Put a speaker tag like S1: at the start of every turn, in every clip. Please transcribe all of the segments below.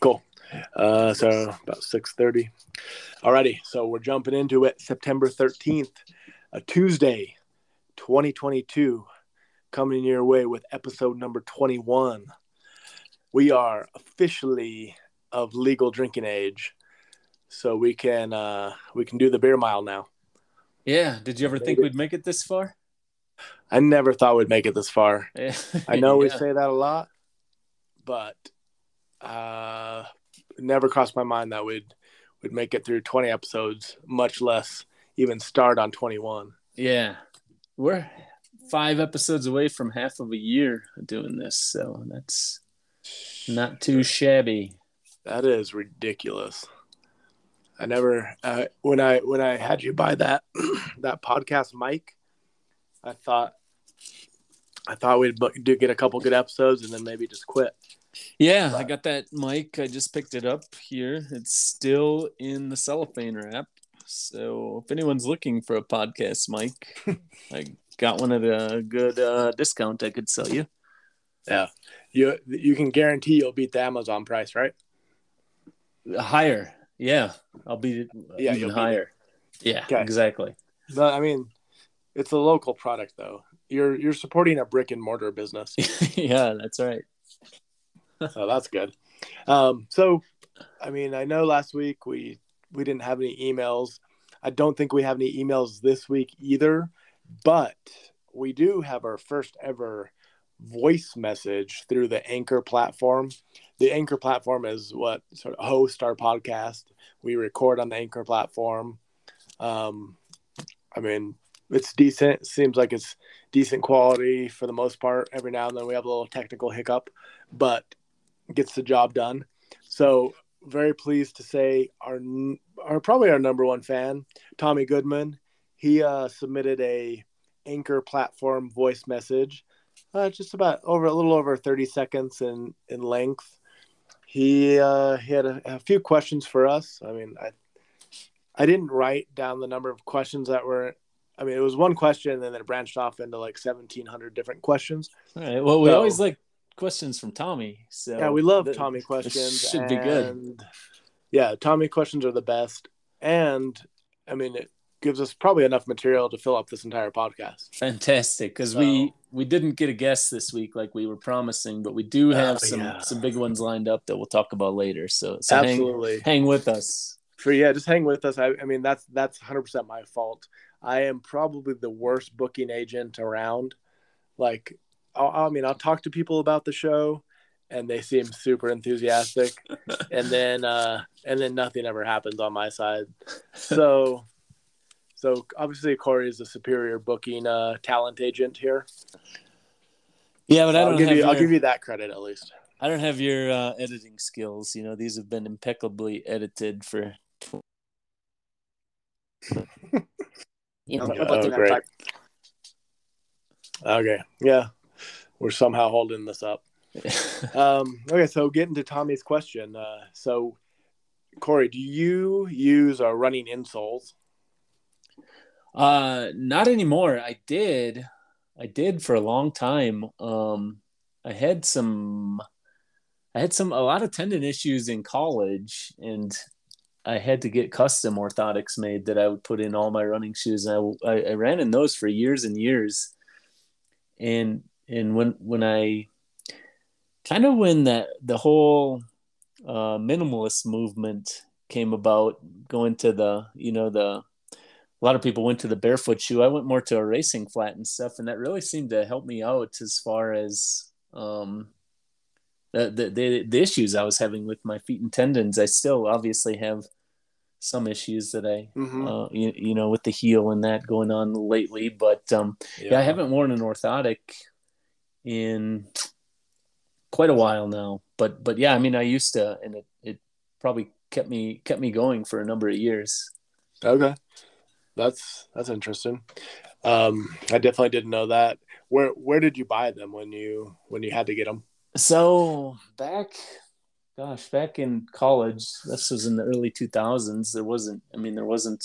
S1: Cool. Uh, so about six thirty. Alrighty, so we're jumping into it. September thirteenth, a Tuesday, twenty twenty two, coming your way with episode number twenty one. We are officially of legal drinking age, so we can uh, we can do the beer mile now.
S2: Yeah. Did you ever think we'd make it this far?
S1: I never thought we'd make it this far. I know we
S2: Yeah.
S1: say that a lot, but uh, never crossed my mind that we'd would make it through 20 episodes, much less even start on 21.
S2: Yeah. We're five episodes away from half of a year doing this, so that's not too shabby.
S1: That is ridiculous. I never uh, when I when I had you buy that that podcast mic, I thought I thought we'd do get a couple good episodes and then maybe just quit.
S2: Yeah, I got that mic. I just picked it up here. It's still in the cellophane wrap. So if anyone's looking for a podcast mic, I got one at a good uh, discount I could sell you.
S1: Yeah, you you can guarantee you'll beat the Amazon price, right?
S2: Higher. Yeah. I'll be
S1: Yeah,
S2: even
S1: beat
S2: higher. Yeah,
S1: Okay.
S2: exactly.
S1: But I mean, it's a local product though. You're you're supporting a brick and mortar business,
S2: yeah, that's right.
S1: So that's good. Um, so, I mean, I know last week we we didn't have any emails. I don't think we have any emails this week either, but we do have our first ever voice message through the Anchor platform. The Anchor platform is what sort of hosts our podcast. We record on the Anchor platform. Um, I mean, it's decent. Seems like it's decent quality for the most part. Every now and then we have a little technical hiccup, but gets the job done. So very pleased to say our our probably our number one fan, Tommy Goodman. He uh, submitted a Anchor platform voice message, uh, just about over a little over thirty seconds in in length. He uh, he had a, a few questions for us. I mean, I I didn't write down the number of questions that were. I mean, it was one question, and then it branched off into like seventeen hundred different questions.
S2: All right. Well, we
S1: So-
S2: always like questions from Tommy. So
S1: yeah, we love
S2: th-
S1: Tommy questions.
S2: should be good.
S1: Yeah, Tommy questions are the best, and I mean, it gives us probably enough material to fill up this entire podcast.
S2: Fantastic, because
S1: So-
S2: we we didn't get a guest this week like we were promising, but we do oh, have
S1: Oh,
S2: some
S1: yeah.
S2: some big ones lined up that we'll talk about later. So, so hang,
S1: Absolutely.
S2: hang with us.
S1: For yeah, just hang with us. I, I mean, that's that's hundred percent my fault. I am probably the worst booking agent around. Like, I'll, I mean, I'll talk to people about the show, and they seem super enthusiastic, and then uh, and then nothing ever happens on my side. So, so obviously Corey is a superior booking uh, talent agent here.
S2: Yeah, but I
S1: I'll
S2: don't
S1: give
S2: have
S1: you
S2: your,
S1: I'll give you that credit at least.
S2: I don't have your uh, editing skills. You know, these have been impeccably edited for.
S3: You know,
S1: Okay. Oh, great. Okay, yeah, we're somehow holding this up. Um, okay, so getting to Tommy's question. Uh, so, Corey, do you use uh, running insoles?
S2: Uh, not anymore. I did. I did for a long time. Um, I had some, I had some, a lot of tendon issues in college and I had to get custom orthotics made that I would put in all my running shoes. And I, I, I ran in those for years and years. And, and when, when I kind of, when that, the whole, uh, minimalist movement came about going to the, you know, the, a lot of people went to the barefoot shoe. I went more to a racing flat and stuff, and that really seemed to help me out as far as um, the, the the issues I was having with my feet and tendons. I still obviously have some issues that I,
S1: Mhm.
S2: uh, you, you know, with the heel and that going on lately. But um, yeah. I haven't worn an orthotic in quite a while now. But but yeah, I mean, I used to, and it it probably kept me kept me going for a number of years.
S1: Okay, that's that's interesting. Um, I definitely didn't know that. Where where did you buy them when you when you had to get them?
S2: So back, gosh, back in college, this was in the early 2000s. There wasn't, I mean, there wasn't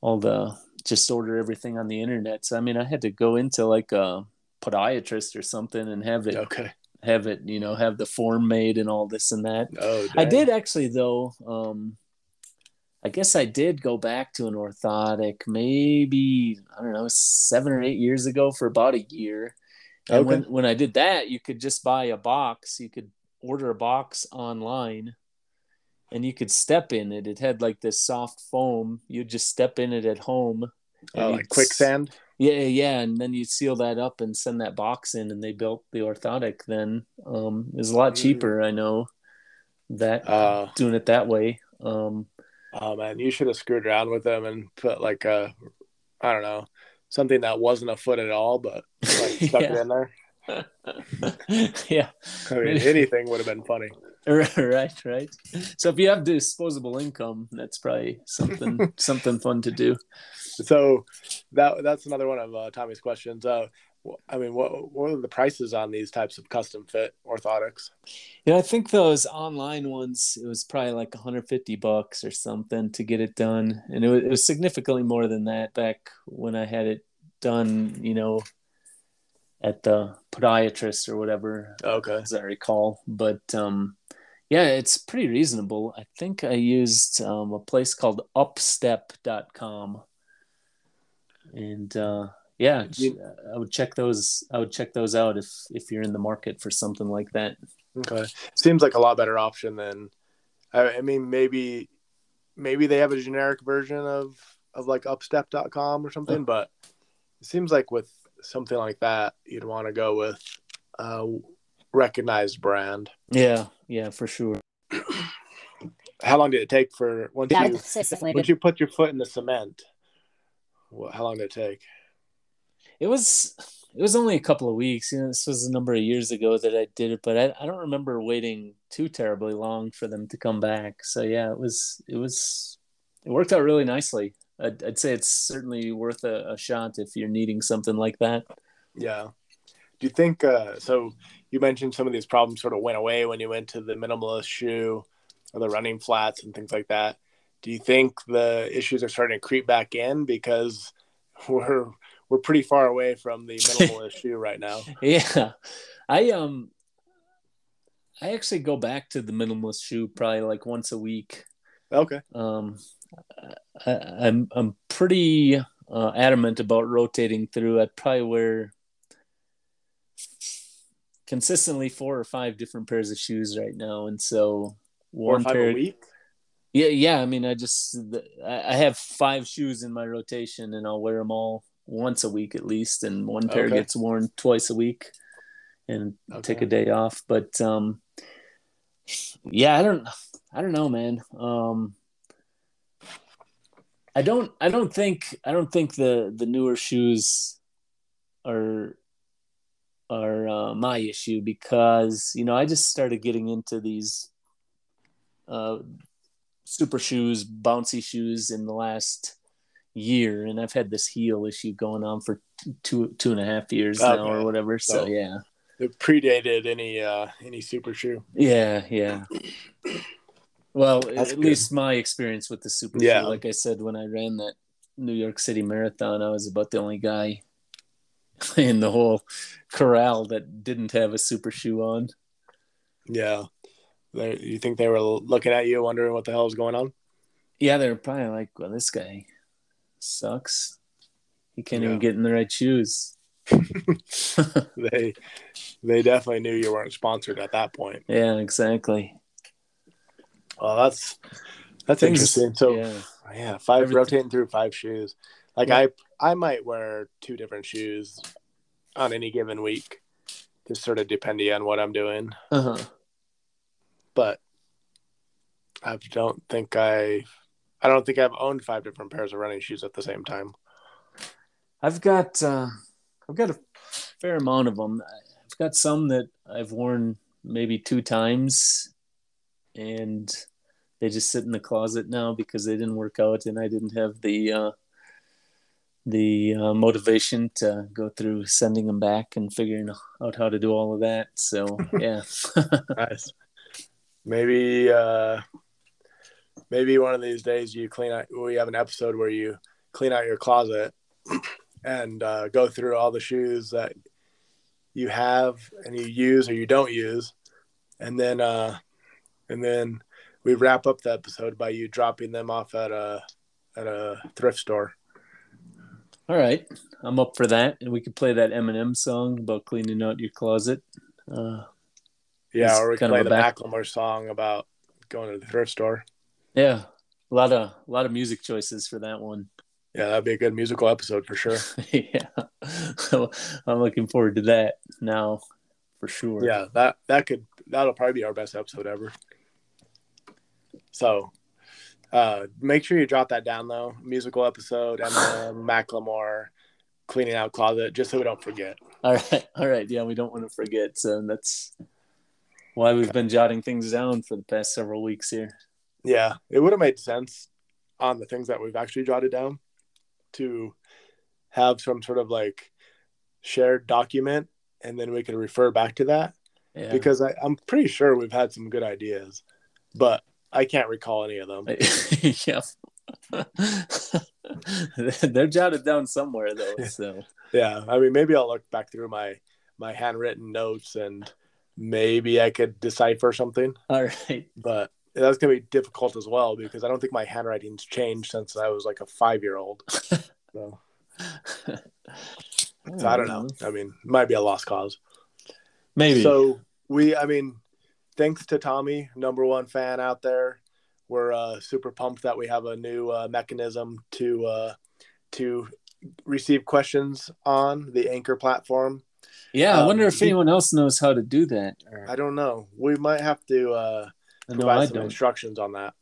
S2: all the just order everything on the internet. So I mean, I had to go into like a podiatrist or something and have it
S1: Okay,
S2: have it, you know, have the form made and all this and that.
S1: Oh,
S2: I did actually though. Um, I guess I did go back to an orthotic maybe I don't know seven or eight years ago for about a year. And
S1: Okay.
S2: when when I did that, you could just buy a box. You could order a box online, and you could step in it. It had like this soft foam. You'd just step in it at home.
S1: Oh, like quicksand.
S2: Yeah, yeah, and then you seal that up and send that box in, and they built the orthotic. Then um, it was a lot
S1: Mm.
S2: cheaper. I know that
S1: Uh,
S2: doing it that way. Um,
S1: oh man, you should have screwed around with them and put like a, I don't know, something that wasn't a foot at all, but like stuck it in there.
S2: yeah,
S1: I mean, anything would have been funny.
S2: right, right. So if you have disposable income, that's probably something something fun to do.
S1: So that that's another one of uh, Tommy's questions. Uh, I mean, what what are the prices on these types of custom fit orthotics?
S2: Yeah, I think those online ones it was probably like 150 bucks or something to get it done, and it was, it was significantly more than that back when I had it done. You know, at the podiatrist or whatever,
S1: Okay.
S2: as I recall. But um, yeah, it's pretty reasonable. I think I used um, a place called Upstep.com, and uh, yeah,
S1: You-
S2: I would check those. I would check those out if if you're in the market for something like that.
S1: Okay. Seems like a lot better option than. I, I mean, maybe maybe they have a generic version of of like Upstep.com or something, but it seems like with something like that, you'd want to go with a recognized brand.
S2: Yeah, yeah, for sure.
S1: How long did it take for once
S3: Yeah,
S1: you
S3: it's- it's
S1: once you put your foot in the cement? What, how long did it take?
S2: It was it was only a couple of weeks. You know, this was a number of years ago that I did it, but I, I don't remember waiting too terribly long for them to come back. So yeah, it was it was it worked out really nicely. I'd, I'd say it's certainly worth a, a shot if you're needing something like that.
S1: Yeah. Do you think uh, so? You mentioned some of these problems sort of went away when you went to the minimalist shoe or the running flats and things like that. Do you think the issues are starting to creep back in because we're we're pretty far away from the minimalist shoe right now?
S2: Yeah, I um, I actually go back to the minimalist shoe probably like once a week.
S1: Okay.
S2: um, I, I'm I'm pretty uh, adamant about rotating through. I'd probably wear consistently four or five different pairs of shoes right now, and so one pair.
S1: a week.
S2: Yeah, yeah. I mean, I just I I have five shoes in my rotation, and I'll wear them all once a week at least, and one pair
S1: Okay.
S2: gets worn twice a week, and take a day off. But um, yeah, I don't, I don't know, man. Um, I don't, I don't think, I don't think the the newer shoes are are uh, my issue because you know I just started getting into these uh, super shoes, bouncy shoes in the last year, and I've had this heel issue going on for two two and a half years now or whatever. So
S1: So-
S2: yeah,
S1: It predated any uh any super shoe.
S2: yeah, yeah. Well,
S1: That's
S2: at
S1: good.
S2: least my experience with the super
S1: Yeah.
S2: shoe, like I said, when I ran that New York City Marathon, I was about the only guy in the whole corral that didn't have a super shoe on.
S1: Yeah. They, you think they were looking at you, wondering what the hell was going on?
S2: Yeah, they're probably like, "Well, this guy sucks. He can't
S1: Yeah.
S2: even get in the right shoes."
S1: They they definitely knew you weren't sponsored at that point.
S2: Yeah, exactly.
S1: Well, that's that's
S2: Things-
S1: interesting. So
S2: yeah,
S1: Yeah, five
S2: Everything-
S1: rotating through five shoes. Like
S2: Yeah.
S1: I I might wear two different shoes on any given week, just sort of depending on what I'm doing.
S2: uh-huh.
S1: But I don't think I I don't think I've owned five different pairs of running shoes at the same time.
S2: I've got uh, I've got a fair amount of them. I've got some that I've worn maybe two times, and they just sit in the closet now because they didn't work out, and I didn't have the uh, the uh, motivation to go through sending them back and figuring out how to do all of that. So yeah,
S1: Nice. Maybe uh maybe one of these days you clean out we have an episode where you clean out your closet and uh, go through all the shoes that you have and you use or you don't use, and then uh, and then we wrap up the episode by you dropping them off at a at a thrift store.
S2: All right, I'm up for that, and we could play that Eminem song about cleaning out your closet. Uh,
S1: Yeah, or we
S2: of
S1: play
S2: a
S1: the
S2: back-
S1: Macklemore song about going to the thrift store.
S2: yeah, a lot of a lot of music choices for that one.
S1: Yeah, that'd be a good musical episode for sure.
S2: yeah, I'm looking forward to that now, for sure.
S1: Yeah, that that could that'll probably be our best episode ever. So, uh, make sure you drop that down though. Musical episode, Eminem, Macklemore, cleaning out closet, just so we don't forget.
S2: All right, all right. Yeah, we don't want to forget. So that's why we've been jotting things down for the past several weeks here.
S1: Yeah, it would have made sense on the things that we've actually jotted down to have some sort of like shared document, and then we could refer back to that.
S2: Yeah.
S1: because I, I'm pretty sure we've had some good ideas, but I can't recall any of them.
S2: yeah. They're jotted down somewhere though. So
S1: Yeah, I mean, maybe I'll look back through my my handwritten notes and maybe I could decipher something,
S2: all right.
S1: but that's gonna be difficult as well because I don't think my handwriting's changed since I was like a five year old. So, so I don't know. I mean, it might be a lost cause.
S2: Maybe.
S1: So we, I mean, thanks to Tommy, number one fan out there. We're uh, super pumped that we have a new uh, mechanism to uh, to receive questions on the Anchor platform.
S2: yeah, I
S1: um,
S2: wonder if
S1: he-
S2: anyone else knows how to do that. Or,
S1: I don't know. We might have to uh, provide some instructions on that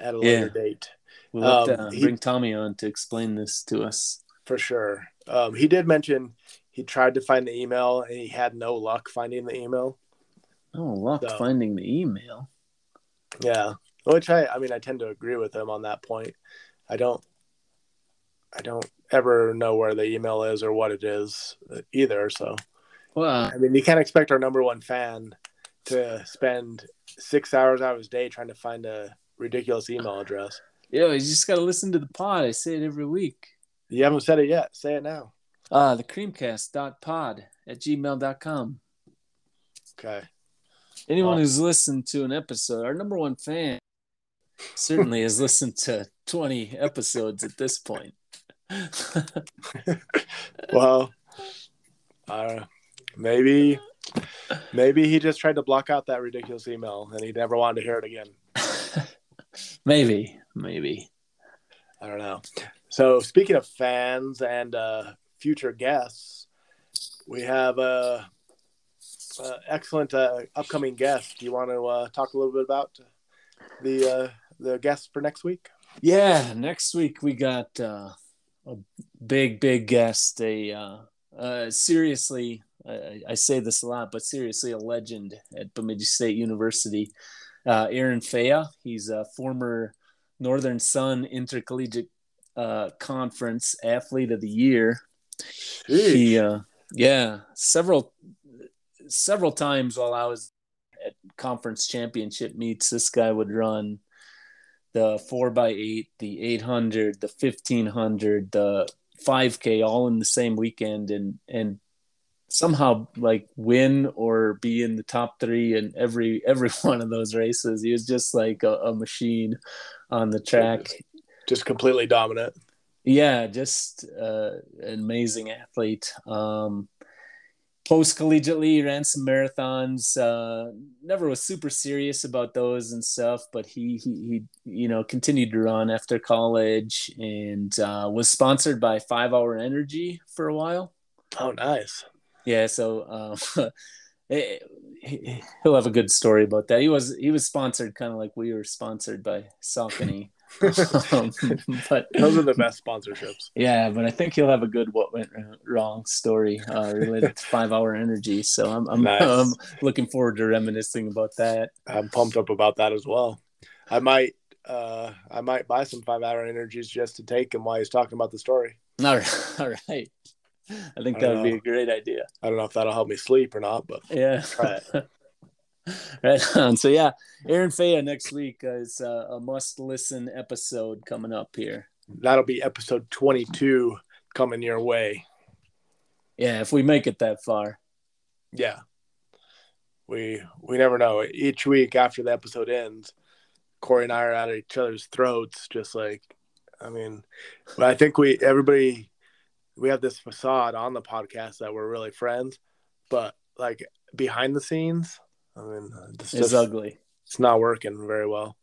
S1: at a
S2: Yeah.
S1: later date
S2: We'll have to
S1: um,
S2: uh,
S1: he-
S2: bring Tommy on to explain this to us.
S1: for sure. Um, he did mention he tried to find the email and he had no luck finding the email.
S2: Oh, luck
S1: So-
S2: finding the email.
S1: Yeah, which I I mean I tend to agree with him on that point. I don't I don't ever know where the email is or what it is either. So
S2: Well,
S1: I mean you can't expect our number one fan to spend six hours out of his day trying to find a ridiculous email address.
S2: yeah, you just got to listen to the pod. I say it every week.
S1: You haven't said it yet. Say it now.
S2: Uh, the creamcast.pod at gmail.com.
S1: Okay.
S2: Anyone
S1: Oh.
S2: who's listened to an episode, our number one fan, certainly has listened to 20 episodes at this point.
S1: Well, uh, maybe maybe he just tried to block out that ridiculous email and he never wanted to hear it again.
S2: maybe, maybe.
S1: I don't know. So speaking of fans and uh, future guests, we have a, a excellent uh, upcoming guest. Do you want to uh, talk a little bit about the uh, the guest for next week?
S2: Yeah, next week we got uh, a big, big guest. A uh, uh, seriously, I, I say this a lot, but seriously, a legend at Bemidji State University. Uh, Aaron Faya. He's a former Northern Sun Intercollegiate uh, Conference Athlete of the Year. He, uh, yeah, several several times while I was at conference championship meets, this guy would run the four by eight, the eight hundred, the fifteen hundred, the five K all in the same weekend and and somehow like win or be in the top three in every every one of those races. He was just like a, a machine on the track.
S1: Just completely dominant.
S2: Yeah, just uh, an amazing athlete. Um, Post collegiately, ran some marathons. Uh, never was super serious about those and stuff, but he he, he you know continued to run after college and uh, was sponsored by Five Hour Energy for a while.
S1: Oh, nice.
S2: Yeah, so um, eh, he- he'll have a good story about that. He was he was sponsored kind of like we were sponsored by Saucony. um, but
S1: Those are the best sponsorships.
S2: yeah, but I think he'll have a good what went wrong story uh, related to five hour energy. So I'm I'm,
S1: Nice.
S2: I'm looking forward to reminiscing about that.
S1: I'm pumped up about that as well. I might uh, I might buy some five hour energies just to take him while he's talking about the story.
S2: All right, all right. I think
S1: I
S2: that would be a great idea.
S1: I don't know if that'll help me sleep or not, but
S2: Yeah. Right. on. So yeah, Aaron Faya next week is uh, a must listen episode coming up here.
S1: that'll be episode 22 coming your way.
S2: Yeah, if we make it that far.
S1: Yeah. We we never know. Each week after the episode ends, Corey and I are at each other's throats, just like I mean, but I think we everybody we have this facade on the podcast that we're really friends, but like behind the scenes, I mean,
S2: it's, it's ugly.
S1: It's not working very well.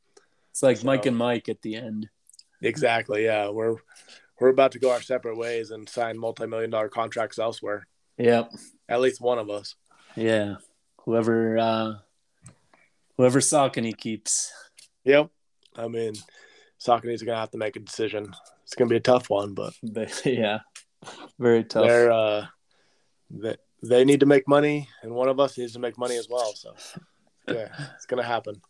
S2: It's like so, Mike and Mike at the end.
S1: Exactly. Yeah, we're we're about to go our separate ways and sign multi-million dollar contracts elsewhere.
S2: Yep.
S1: At least one of us.
S2: Yeah. Whoever uh whoever Saucony keeps.
S1: Yep. I mean, Saucony's gonna have to make a decision. It's gonna be a tough one, but
S2: yeah, very tough.
S1: They're uh, they, they need to make money, and one of us needs to make money as well. So yeah, it's gonna happen.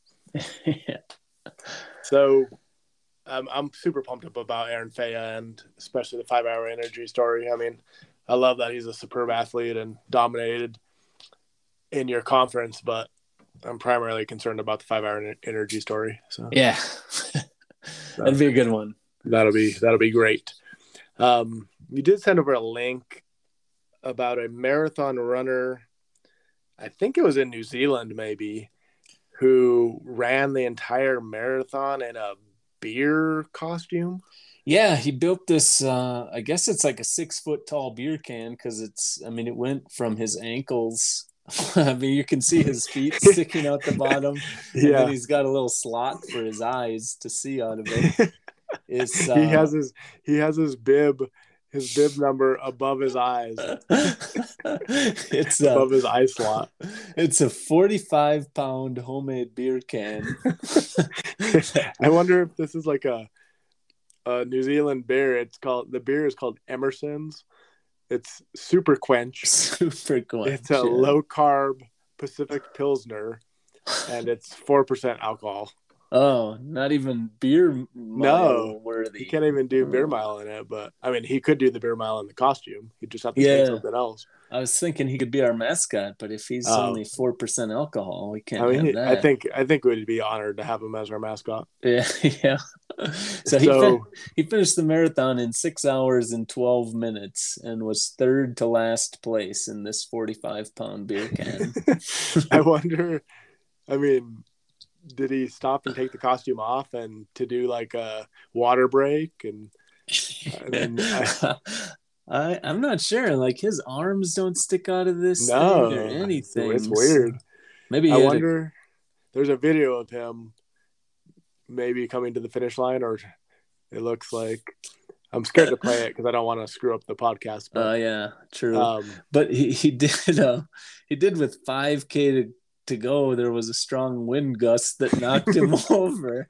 S1: yeah. So I'm I'm super pumped up about Aaron Faya and especially the five hour energy story. I mean, I love that he's a superb athlete and dominated in your conference, but I'm primarily concerned about the five hour energy story. So
S2: yeah, that'd be a good one.
S1: That'll be that'll be great. Um, you did send over a link about a marathon runner. I think it was in New Zealand, maybe, who ran the entire marathon in a beer costume.
S2: Yeah, he built this. Uh, I guess it's like a six foot tall beer can because it's. I mean, it went from his ankles. I mean, you can see his feet sticking out the bottom. And yeah, he's got a little slot for his eyes to see out of it.
S1: It's, uh, he has his he has his bib his bib number above his eyes.
S2: it's
S1: a, above his eye slot.
S2: It's a 45 pound homemade beer can.
S1: I wonder if this is like a a New Zealand beer. It's called the beer is called Emerson's. It's super quench.
S2: Super quench.
S1: It's a yeah. low carb Pacific Pilsner and it's four percent alcohol.
S2: Oh, not even beer no worthy.
S1: He can't even do beer hmm. mile in it, but I mean, he could do the beer mile in the costume. He'd just have to yeah. something else.
S2: I was thinking he could be our mascot, but if he's um, only four percent alcohol, we can't. I mean,
S1: I think I think we'd be honored to have him as our mascot.
S2: Yeah, yeah. So, so he fin- he finished the marathon in six hours and twelve minutes and was third to last place in this forty-five pound beer can.
S1: I wonder. I mean, did he stop and take the costume off and to do like a water break and
S2: mean, I, I am not sure. Like his arms don't stick out of this no, or anything.
S1: It's weird.
S2: Maybe
S1: I wonder. A... There's a video of him maybe coming to the finish line, or it looks like I'm scared to play it because I don't want to screw up the podcast.
S2: Oh uh, yeah, true. Um, but he he did uh, he did with 5k to to go, there was a strong wind gust that knocked him over.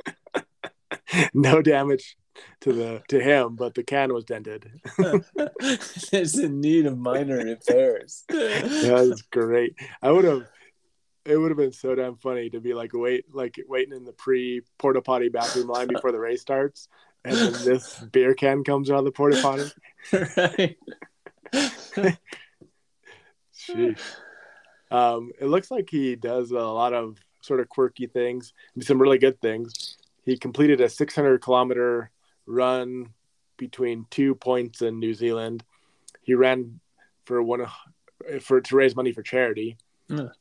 S1: No damage to the to him, but the can was dented.
S2: it's in need of minor repairs.
S1: That's great. I would have. It would have been so damn funny to be like wait, like waiting in the pre porta potty bathroom line before the race starts, and then this beer can comes out of the porta potty. Right. Jeez. Um, it looks like he does a lot of sort of quirky things, some really good things. He completed a 600 kilometer run between two points in New Zealand. He ran for one for to raise money for charity. Mm.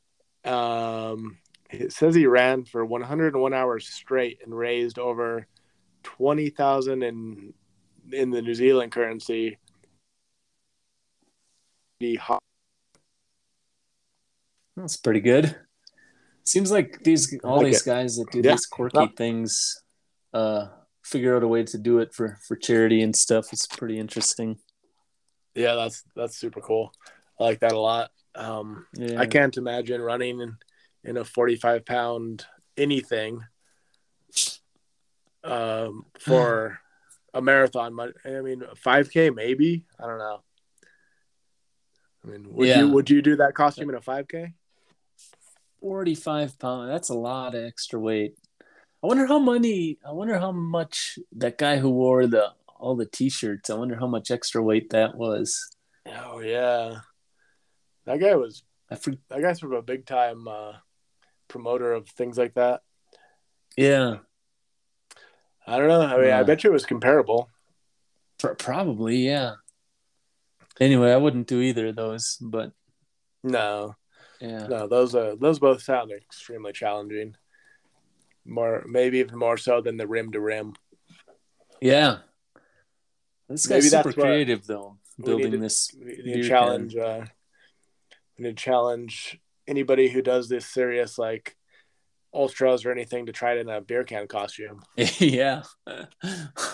S1: Um, it says he ran for 101 hours straight and raised over 20,000 in in the New Zealand currency. The
S2: that's pretty good. Seems like these all like these it. guys that do yeah. these quirky things uh figure out a way to do it for for charity and stuff. It's pretty interesting.
S1: Yeah, that's that's super cool. I like that a lot. Um yeah. I can't imagine running in, in a 45 pound anything um for a marathon. I mean, 5K maybe. I don't know. I mean, would yeah. you would you do that costume in a 5K?
S2: 45 pounds. That's a lot of extra weight. I wonder how many. I wonder how much that guy who wore the all the t-shirts. I wonder how much extra weight that was.
S1: Oh yeah, that guy was. I for, that guy's from a big time uh, promoter of things like that.
S2: Yeah.
S1: I don't know. I mean, I bet you it was comparable.
S2: Probably, yeah. Anyway, I wouldn't do either of those, but
S1: no.
S2: Yeah.
S1: No, those uh those both sound extremely challenging. More maybe even more so than the rim to rim.
S2: Yeah. This
S1: Maybe
S2: guy's
S1: that's
S2: super
S1: what
S2: creative though, building
S1: to-
S2: this.
S1: We need
S2: Beer
S1: to challenge uh we need to challenge anybody who does this serious like ultras or anything to try it in a beer can costume.
S2: yeah.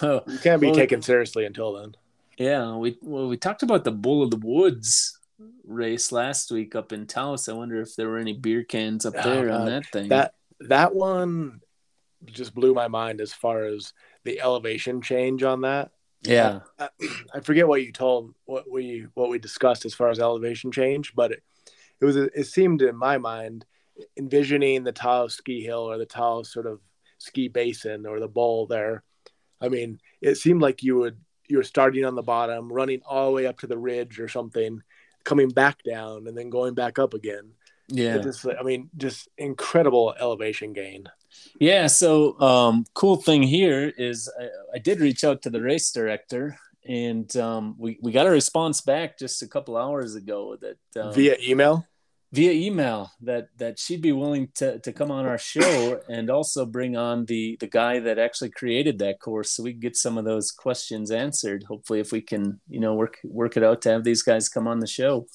S2: Oh,
S1: You can't be
S2: Well,
S1: taken seriously until then.
S2: yeah. We well we talked about the Bull of the Woods race last week up in Taos. I wonder if there were any beer cans up
S1: Oh,
S2: there on that thing.
S1: That that one just blew my mind as far as the elevation change on that.
S2: yeah.
S1: I, I forget what you told what we what we discussed as far as elevation change, but it, it was it seemed in my mind envisioning the Taos ski hill or the Taos sort of ski basin or the bowl there. I mean, it seemed like you would you were starting on the bottom, running all the way up to the ridge or something, coming back down and then going back up again.
S2: Yeah.
S1: Just, I mean, just incredible elevation gain.
S2: Yeah. So, um, cool thing here is I, I did reach out to the race director, and um, we we got a response back just a couple hours ago that um,
S1: Via email.
S2: Via email that that she'd be willing to to come on our show and also bring on the the guy that actually created that course, so we can get some of those questions answered. Hopefully, if we can, you know, work work it out to have these guys come on the show.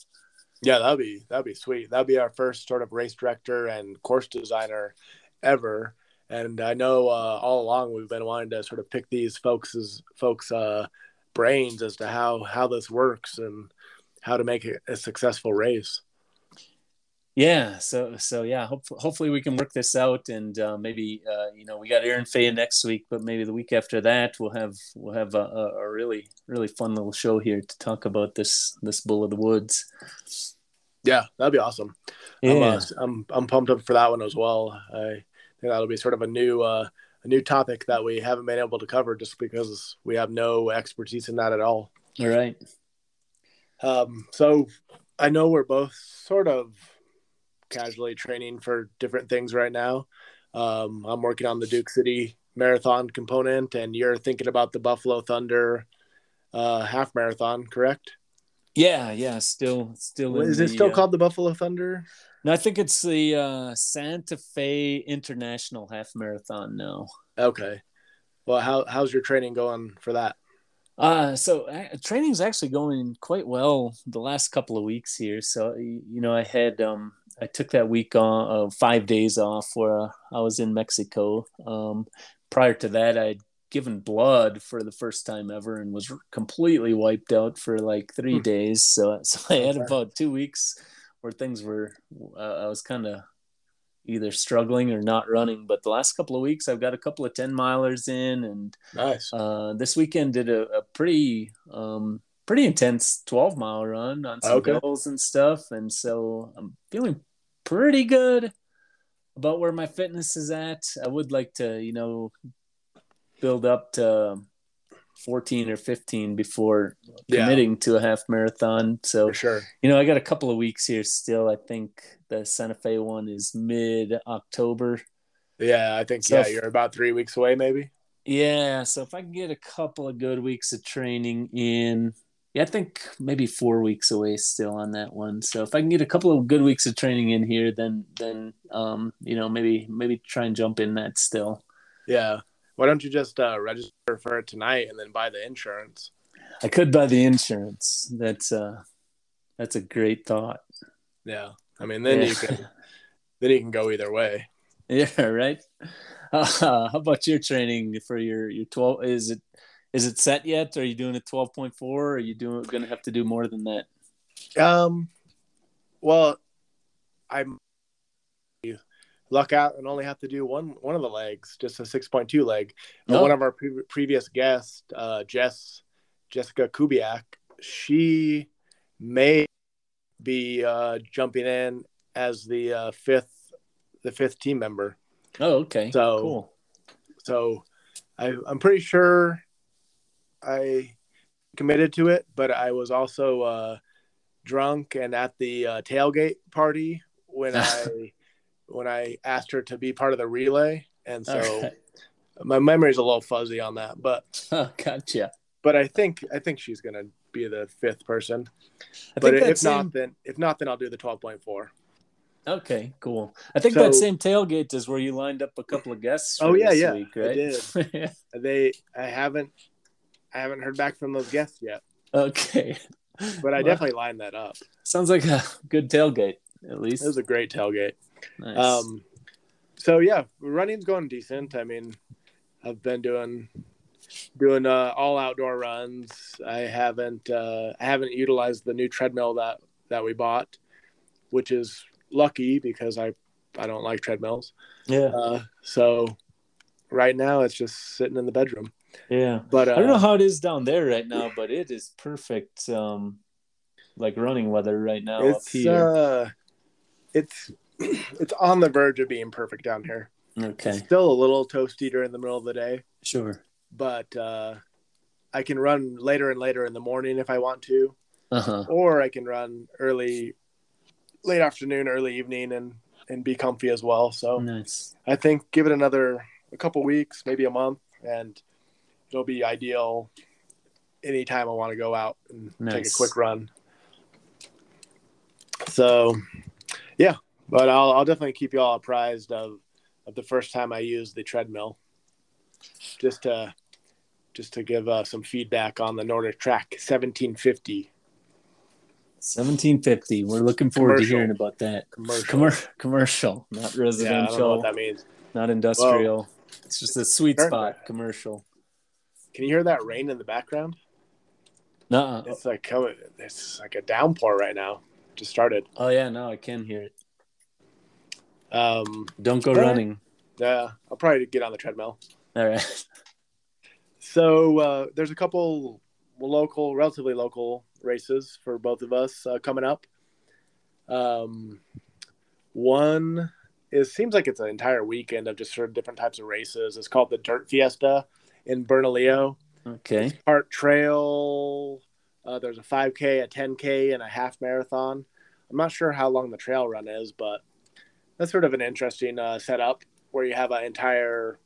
S1: Yeah, that'd be that'd be sweet. That'd be our first sort of race director and course designer ever. And I know uh, all along we've been wanting to sort of pick these folks' folks' uh, brains as to how how this works and how to make it a successful race.
S2: Yeah, so so yeah, hopefully hopefully we can work this out, and uh, maybe uh, you know we got Aaron Fay next week, but maybe the week after that we'll have we'll have a, a, really really fun little show here to talk about this this bull of the woods.
S1: Yeah, that'd be awesome.
S2: Yeah,
S1: I'm, uh, I'm I'm pumped up for that one as well. I think that'll be sort of a new uh, a new topic that we haven't been able to cover just because we have no expertise in that at all.
S2: all right.
S1: Um, so I know we're both sort of casually training for different things right now. Um, I'm working on the Duke City marathon component, and you're thinking about the Buffalo Thunder uh, half marathon, correct?
S2: Yeah, yeah, still still. in
S1: Is it
S2: the,
S1: still
S2: uh,
S1: called the Buffalo Thunder?
S2: No, I think it's the uh, Santa Fe International Half Marathon now.
S1: Okay. Well, how how's your training going for that?
S2: Uh, so uh, training's actually going quite well the last couple of weeks here. So you know, I had um, I took that week on uh, five days off where uh, I was in Mexico. Um, prior to that, I'd given blood for the first time ever and was completely wiped out for like three
S1: Hmm. days.
S2: So so I had about two weeks where things were uh, I was kind of either struggling or not running. But the last couple of weeks, I've got a couple of ten milers in and
S1: Nice.
S2: uh, this weekend did a, a pretty um, pretty intense 12 mile run on some
S1: Okay.
S2: hills and stuff and so i'm feeling pretty good about where my fitness is at i would like to you know build up to 14 or 15 before
S1: Yeah.
S2: committing to a half marathon so
S1: For sure.
S2: you know i got a couple of weeks here still i think the santa fe one is mid october
S1: Yeah, I think
S2: So
S1: yeah,
S2: if-
S1: you're about three weeks away, maybe.
S2: Yeah, so if I can get a couple of good weeks of training in, yeah, I think maybe four weeks away still on that one. So if I can get a couple of good weeks of training in here, then then um, you know, maybe maybe try and jump in that still.
S1: Yeah. Why don't you just uh, register for it tonight and then buy the insurance?
S2: I could buy the insurance. That's uh that's a great thought.
S1: Yeah. I mean, then
S2: Yeah.
S1: you can then you can go either way.
S2: Yeah, right. Uh, how about your training for your your twelve? Is it is it set yet? Are you doing a twelve point four? Are you doing going to have to do more than that?
S1: Um, well, I'm luck out and only have to do one one of the legs, just a six point two leg.
S2: Oh.
S1: One of our pre- previous guests, uh, Jess Jessica Kubiak, she may be uh, jumping in as the uh, fifth the fifth team member.
S2: Oh, okay.
S1: So-
S2: cool.
S1: So I, I'm pretty sure I committed to it, but I was also uh, drunk and at the uh, tailgate party when I when I asked her to be part of the relay, and so
S2: right.
S1: my memory's a little fuzzy on that. But
S2: Oh, gotcha.
S1: but I think I think she's gonna be the fifth person.
S2: I
S1: But
S2: think
S1: if
S2: that's
S1: not, then if not, then I'll do the twelve point four.
S2: Okay, cool. I think
S1: So-
S2: that same tailgate is where you lined up a couple of guests.
S1: Oh, yeah, yeah,
S2: week,
S1: I
S2: right?
S1: did. They, I haven't, I haven't heard back from those guests yet,
S2: okay,
S1: but I
S2: Well,
S1: definitely lined that up.
S2: sounds like a good tailgate at least.
S1: It was a great tailgate.
S2: nice.
S1: Um, so yeah, running's going decent. I mean, I've been doing doing uh, all outdoor runs. I haven't uh, I haven't utilized the new treadmill that that we bought, which is lucky because I I don't like treadmills.
S2: yeah,
S1: Uh, so right now it's just sitting in the bedroom.
S2: Yeah.
S1: But uh,
S2: I don't know how it is down there right now, but it is perfect. Um, like running weather right now up
S1: it's
S2: here.
S1: uh, it's it's on the verge of being perfect down here.
S2: okay,
S1: Still a little toasty during the middle of the day.
S2: sure.
S1: but uh, I can run later and later in the morning if I want to,
S2: Uh huh.
S1: or I can run early, late afternoon, early evening, and and be comfy as well. So
S2: Nice.
S1: I think give it another a couple weeks, maybe a month, and it'll be ideal. Anytime I want to go out and take a quick run. So, yeah, but I'll I'll definitely keep you all apprised of of the first time I used the treadmill, just to just to give uh, some feedback on the Nordic Track 1750
S2: Seventeen fifty. We're looking forward
S1: Commercial.
S2: to hearing about that.
S1: commercial.
S2: Commer- commercial, not
S1: yeah, I don't know
S2: residential,
S1: what that means.
S2: not industrial. it's just a sweet spot. Commercial.
S1: Can you hear that rain in the background?
S2: Nuh-uh.
S1: It's like coming. It's like a downpour right now. Just started.
S2: Oh yeah, no, I can hear it.
S1: Um,
S2: Don't go running.
S1: yeah, I'll probably get on the treadmill.
S2: All right.
S1: So uh, there's a couple local, relatively local races for both of us uh, coming up. Um, one it seems like it's an entire weekend of just sort of different types of races. It's called the Dirt Fiesta in Bernalillo.
S2: Okay.
S1: Part trail. Uh, there's a 5K, a 10K, and a half marathon. I'm not sure how long the trail run is, but that's sort of an interesting uh, setup where you have an entire.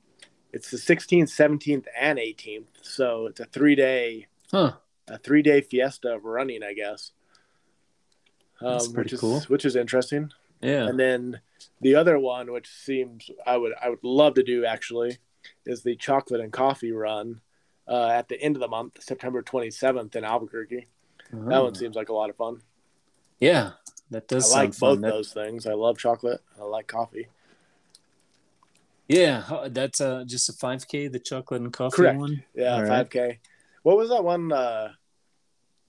S1: It's the 16th, 17th, and 18th, so it's a three day
S2: Huh.
S1: a three day fiesta of running, I guess. Um,
S2: That's pretty
S1: which is
S2: cool.
S1: which is interesting.
S2: Yeah.
S1: And then the other one, which seems I would I would love to do actually, is the chocolate and coffee run uh, at the end of the month, September 27th in Albuquerque. That
S2: Oh.
S1: one seems like a lot of fun.
S2: Yeah. That does
S1: I
S2: sound
S1: like both
S2: That-
S1: those things. I love chocolate. I like coffee.
S2: Yeah, that's uh, just a 5K, the chocolate and coffee
S1: Correct.
S2: one.
S1: Yeah,
S2: All
S1: five
S2: right.
S1: k. What was that one? Uh,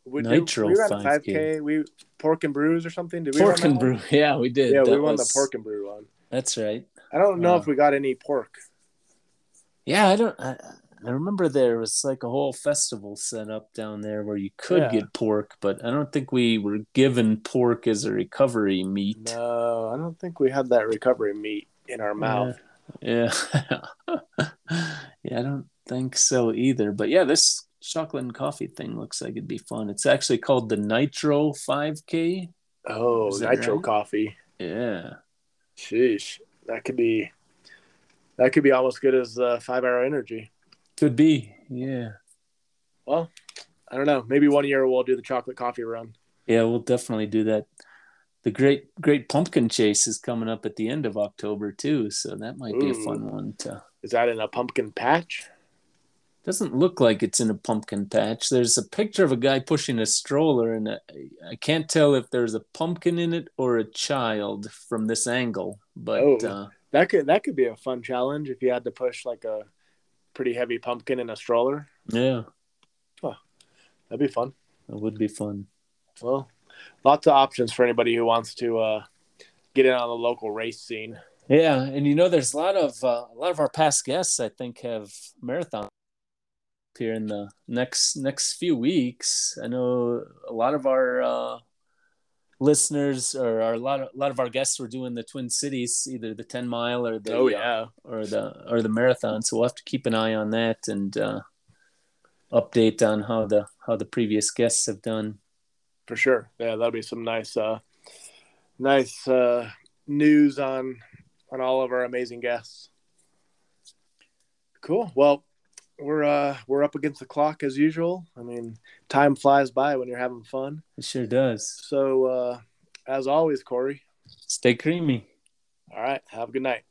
S1: we,
S2: Nitro
S1: we ran
S2: 5K.
S1: five k. We pork and brews or something. Did we
S2: Pork and
S1: that
S2: brew. Yeah, we did.
S1: Yeah, we
S2: That
S1: won
S2: was-
S1: the pork and brew one.
S2: That's right.
S1: I don't know
S2: Wow.
S1: if we got any pork.
S2: Yeah, I don't. I, I remember there was like a whole festival set up down there where you could
S1: Yeah.
S2: get pork, but I don't think we were given pork as a recovery meat.
S1: No, I don't think we had that recovery meat in our mouth.
S2: Yeah. yeah, I don't think so either. But yeah, this chocolate and coffee thing looks like it'd be fun. It's actually called the Nitro 5K.
S1: Oh, nitro
S2: right?
S1: coffee.
S2: Yeah.
S1: Sheesh, that could be that could be almost good as uh, five hour energy.
S2: Could be. Yeah.
S1: Well, I don't know. Maybe one year we'll do the chocolate coffee run.
S2: Yeah, we'll definitely do that. The great great pumpkin chase is coming up at the end of October too, so that might be a fun one to
S1: Is that in a pumpkin patch?
S2: doesn't look like it's in a pumpkin patch. There's a picture of a guy pushing a stroller, and I, I can't tell if there's a pumpkin in it or a child from this angle. But
S1: Oh.
S2: uh,
S1: That could that could be a fun challenge if you had to push like a pretty heavy pumpkin in a stroller.
S2: yeah,
S1: That'd be fun.
S2: That would be fun.
S1: Well, lots of options for anybody who wants to uh, get in on the local race scene.
S2: Yeah, and you know, there's a lot of uh, a lot of our past guests. I think have marathon here in the next next few weeks. I know a lot of our uh, listeners or our, a lot of a lot of our guests were doing the Twin Cities, either the 10 mile or the
S1: oh
S2: uh,
S1: yeah,
S2: or the or the marathon. So we'll have to keep an eye on that and uh, update on how the how the previous guests have done.
S1: for sure. Yeah, that'll be some nice, uh, nice uh, news on on all of our amazing guests. Cool. Well, we're uh, we're up against the clock as usual. I mean, time flies by when you're having fun.
S2: It sure does.
S1: So, uh, as always, Corey,
S2: Stay creamy.
S1: All right. Have a good night.